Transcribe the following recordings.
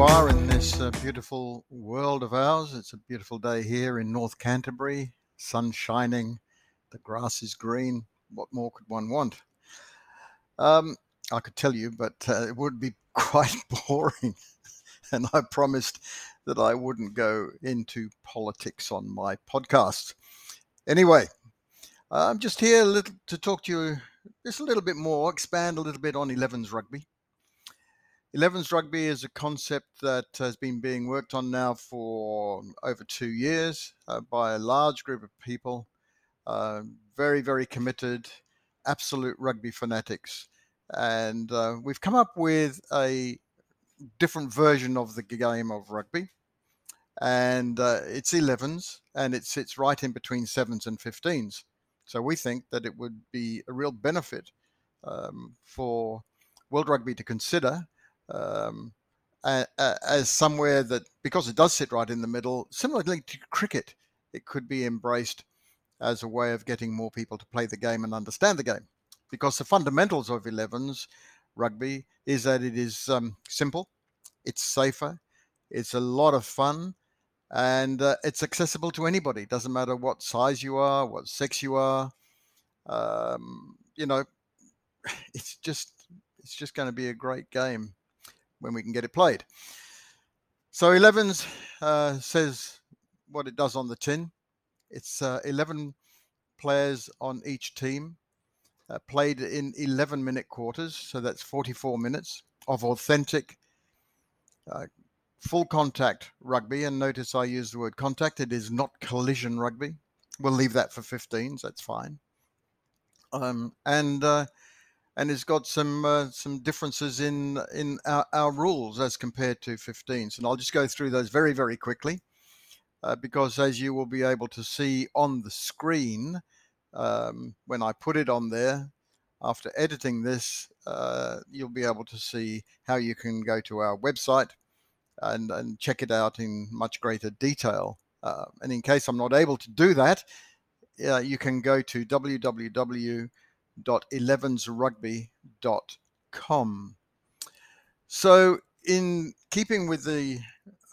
are in this uh, beautiful world of ours. It's a beautiful day here in North Canterbury, sun shining, the grass is green. What more could one want? Um, I could tell you, but uh, it would be quite boring. and I promised that I wouldn't go into politics on my podcast. Anyway, I'm just here little, to talk to you just a little bit more, expand a little bit on 11s rugby. 11s rugby is a concept that has been being worked on now for over two years uh, by a large group of people, uh, very, very committed, absolute rugby fanatics. And uh, we've come up with a different version of the game of rugby. And uh, it's 11s and it sits right in between 7s and 15s. So we think that it would be a real benefit um, for World Rugby to consider um, as somewhere that, because it does sit right in the middle, similarly to cricket, it could be embraced as a way of getting more people to play the game and understand the game. Because the fundamentals of 11s rugby is that it is um, simple, it's safer, it's a lot of fun, and uh, it's accessible to anybody. It doesn't matter what size you are, what sex you are. Um, you know, it's just it's just going to be a great game when we can get it played. So 11s uh, says what it does on the tin. It's uh, 11 players on each team, uh, played in 11 minute quarters. So that's 44 minutes of authentic, uh, full contact rugby. And notice I use the word contact, it is not collision rugby. We'll leave that for 15s, that's fine. Um, and uh, and it's got some uh, some differences in in our, our, rules as compared to 15s. And I'll just go through those very very quickly, uh, because as you will be able to see on the screen um, when I put it on there, after editing this, uh, you'll be able to see how you can go to our website and and check it out in much greater detail. Uh, and in case I'm not able to do that, you can go to www www.elevensrugby.com. So, in keeping with the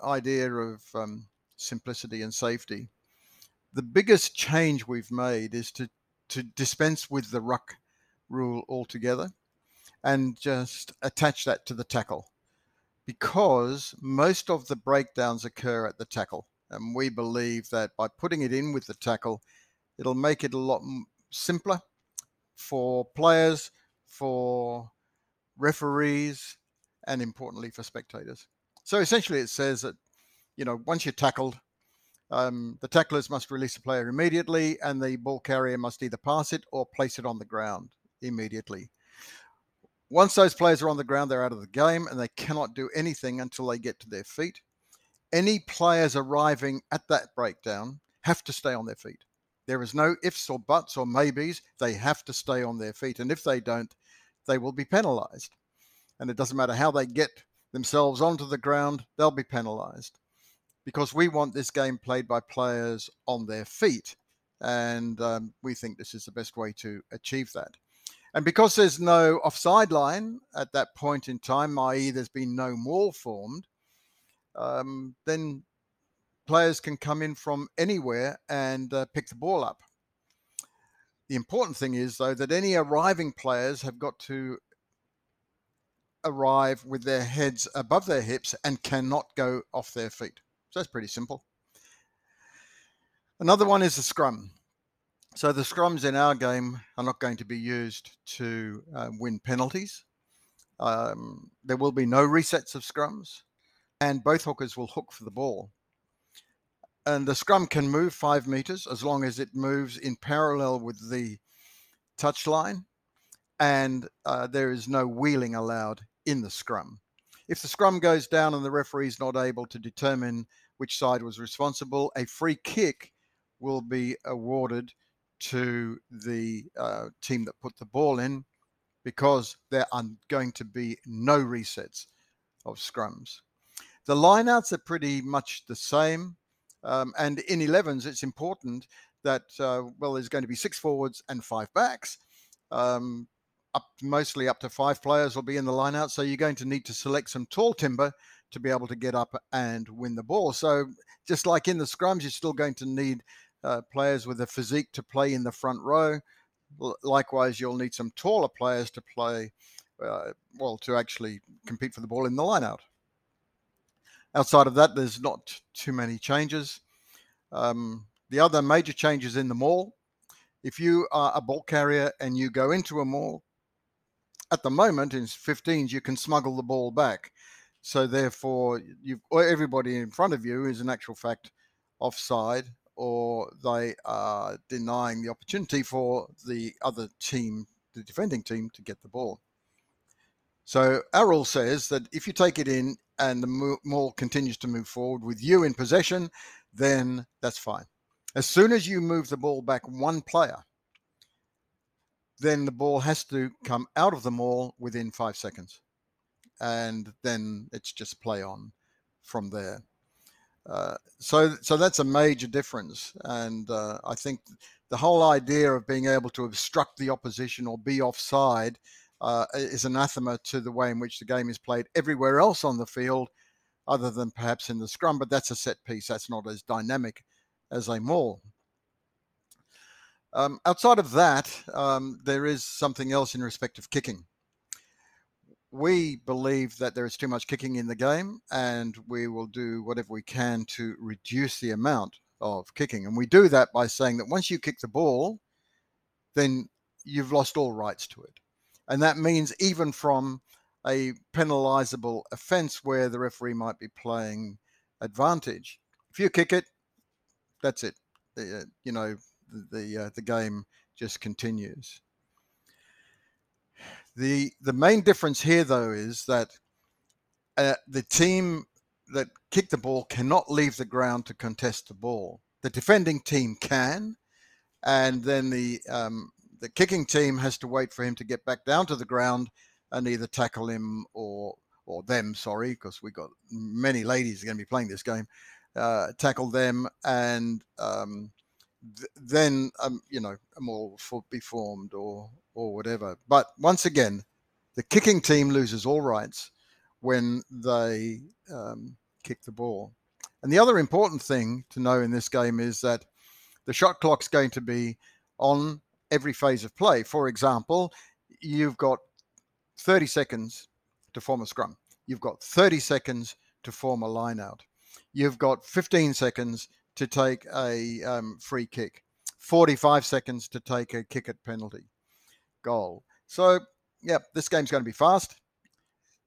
idea of um, simplicity and safety, the biggest change we've made is to, to dispense with the ruck rule altogether and just attach that to the tackle because most of the breakdowns occur at the tackle. And we believe that by putting it in with the tackle, it'll make it a lot simpler for players, for referees, and importantly for spectators. So essentially, it says that you know once you're tackled, um, the tacklers must release the player immediately, and the ball carrier must either pass it or place it on the ground immediately. Once those players are on the ground, they're out of the game, and they cannot do anything until they get to their feet. Any players arriving at that breakdown have to stay on their feet. There is no ifs or buts or maybes. They have to stay on their feet. And if they don't, they will be penalized. And it doesn't matter how they get themselves onto the ground, they'll be penalized. Because we want this game played by players on their feet. And um, we think this is the best way to achieve that. And because there's no offside line at that point in time, i.e., there's been no maul formed, um, then players can come in from anywhere and uh, pick the ball up. The important thing is, though, that any arriving players have got to arrive with their heads above their hips and cannot go off their feet. So that's pretty simple. Another one is the scrum. So the scrums in our game are not going to be used to uh, win penalties. Um, there will be no resets of scrums, and both hookers will hook for the ball and the scrum can move five meters as long as it moves in parallel with the touch line and uh, there is no wheeling allowed in the scrum. If the scrum goes down and the referee is not able to determine which side was responsible, a free kick will be awarded to the uh, team that put the ball in because there are going to be no resets of scrums. The lineouts are pretty much the same. Um, and in 11s, it's important that, uh, well, there's going to be six forwards and five backs. Um, up mostly up to five players will be in the lineout. So you're going to need to select some tall timber to be able to get up and win the ball. So just like in the scrums, you're still going to need uh, players with a physique to play in the front row. L- likewise, you'll need some taller players to play, uh, well, to actually compete for the ball in the lineout. Outside of that, there's not too many changes. Um, the other major changes in the maul. if you are a ball carrier and you go into a maul, at the moment in 15s, you can smuggle the ball back. So therefore, everybody in front of you is in actual fact offside, or they are denying the opportunity for the other team, the defending team, to get the ball. So our rule says that if you take it in and the maul continues to move forward with you in possession, then that's fine. As soon as you move the ball back one player, then the ball has to come out of the maul within five seconds. And then it's just play on from there. Uh, so, so that's a major difference. And uh, I think the whole idea of being able to obstruct the opposition or be offside uh, is anathema to the way in which the game is played everywhere else on the field, other than perhaps in the scrum. But that's a set piece. That's not as dynamic as a maul. Um, outside of that, um, there is something else in respect of kicking. We believe that there is too much kicking in the game, and we will do whatever we can to reduce the amount of kicking. And we do that by saying that once you kick the ball, then you've lost all rights to it. And that means even from a penalizable offense where the referee might be playing advantage. If you kick it, that's it. Uh, you know, the the, uh, the game just continues. The the main difference here, though, is that uh, the team that kick the ball cannot leave the ground to contest the ball. The defending team can, and then the um, the kicking team has to wait for him to get back down to the ground and either tackle him or or them. Sorry, because we've got many ladies are going to be playing this game uh, tackle them, and um, th- then um, you know a more foot be formed or or whatever. But once again, the kicking team loses all rights when they um, kick the ball. And the other important thing to know in this game is that the shot clock's going to be on every phase of play. For example, you've got 30 seconds to form a scrum. You've got 30 seconds to form a line out you've got 15 seconds to take a um, free kick, 45 seconds to take a kick at penalty goal. So, yeah, this game's going to be fast.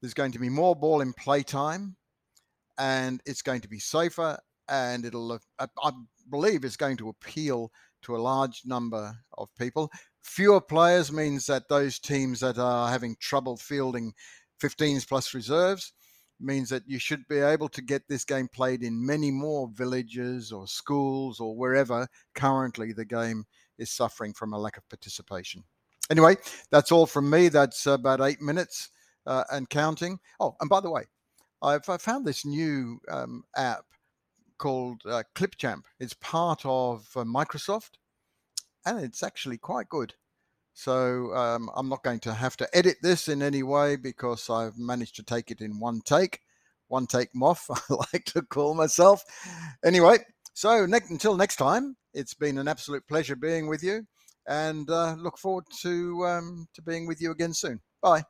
There's going to be more ball in play time, and it's going to be safer, and it'll, I, believe, it's going to appeal to a large number of people. Fewer players means that those teams that are having trouble fielding 15s plus reserves means that you should be able to get this game played in many more villages or schools or wherever currently the game is suffering from a lack of participation. Anyway, that's all from me. That's about eight minutes uh, and counting. Oh, and by the way, I've I found this new um, app called uh, Clipchamp. It's part of uh, Microsoft, and it's actually quite good. So um, I'm not going to have to edit this in any way because I've managed to take it in one take, one take moth, I like to call myself. Anyway, so ne- until next time, it's been an absolute pleasure being with you and uh, look forward to, um, to being with you again soon. Bye.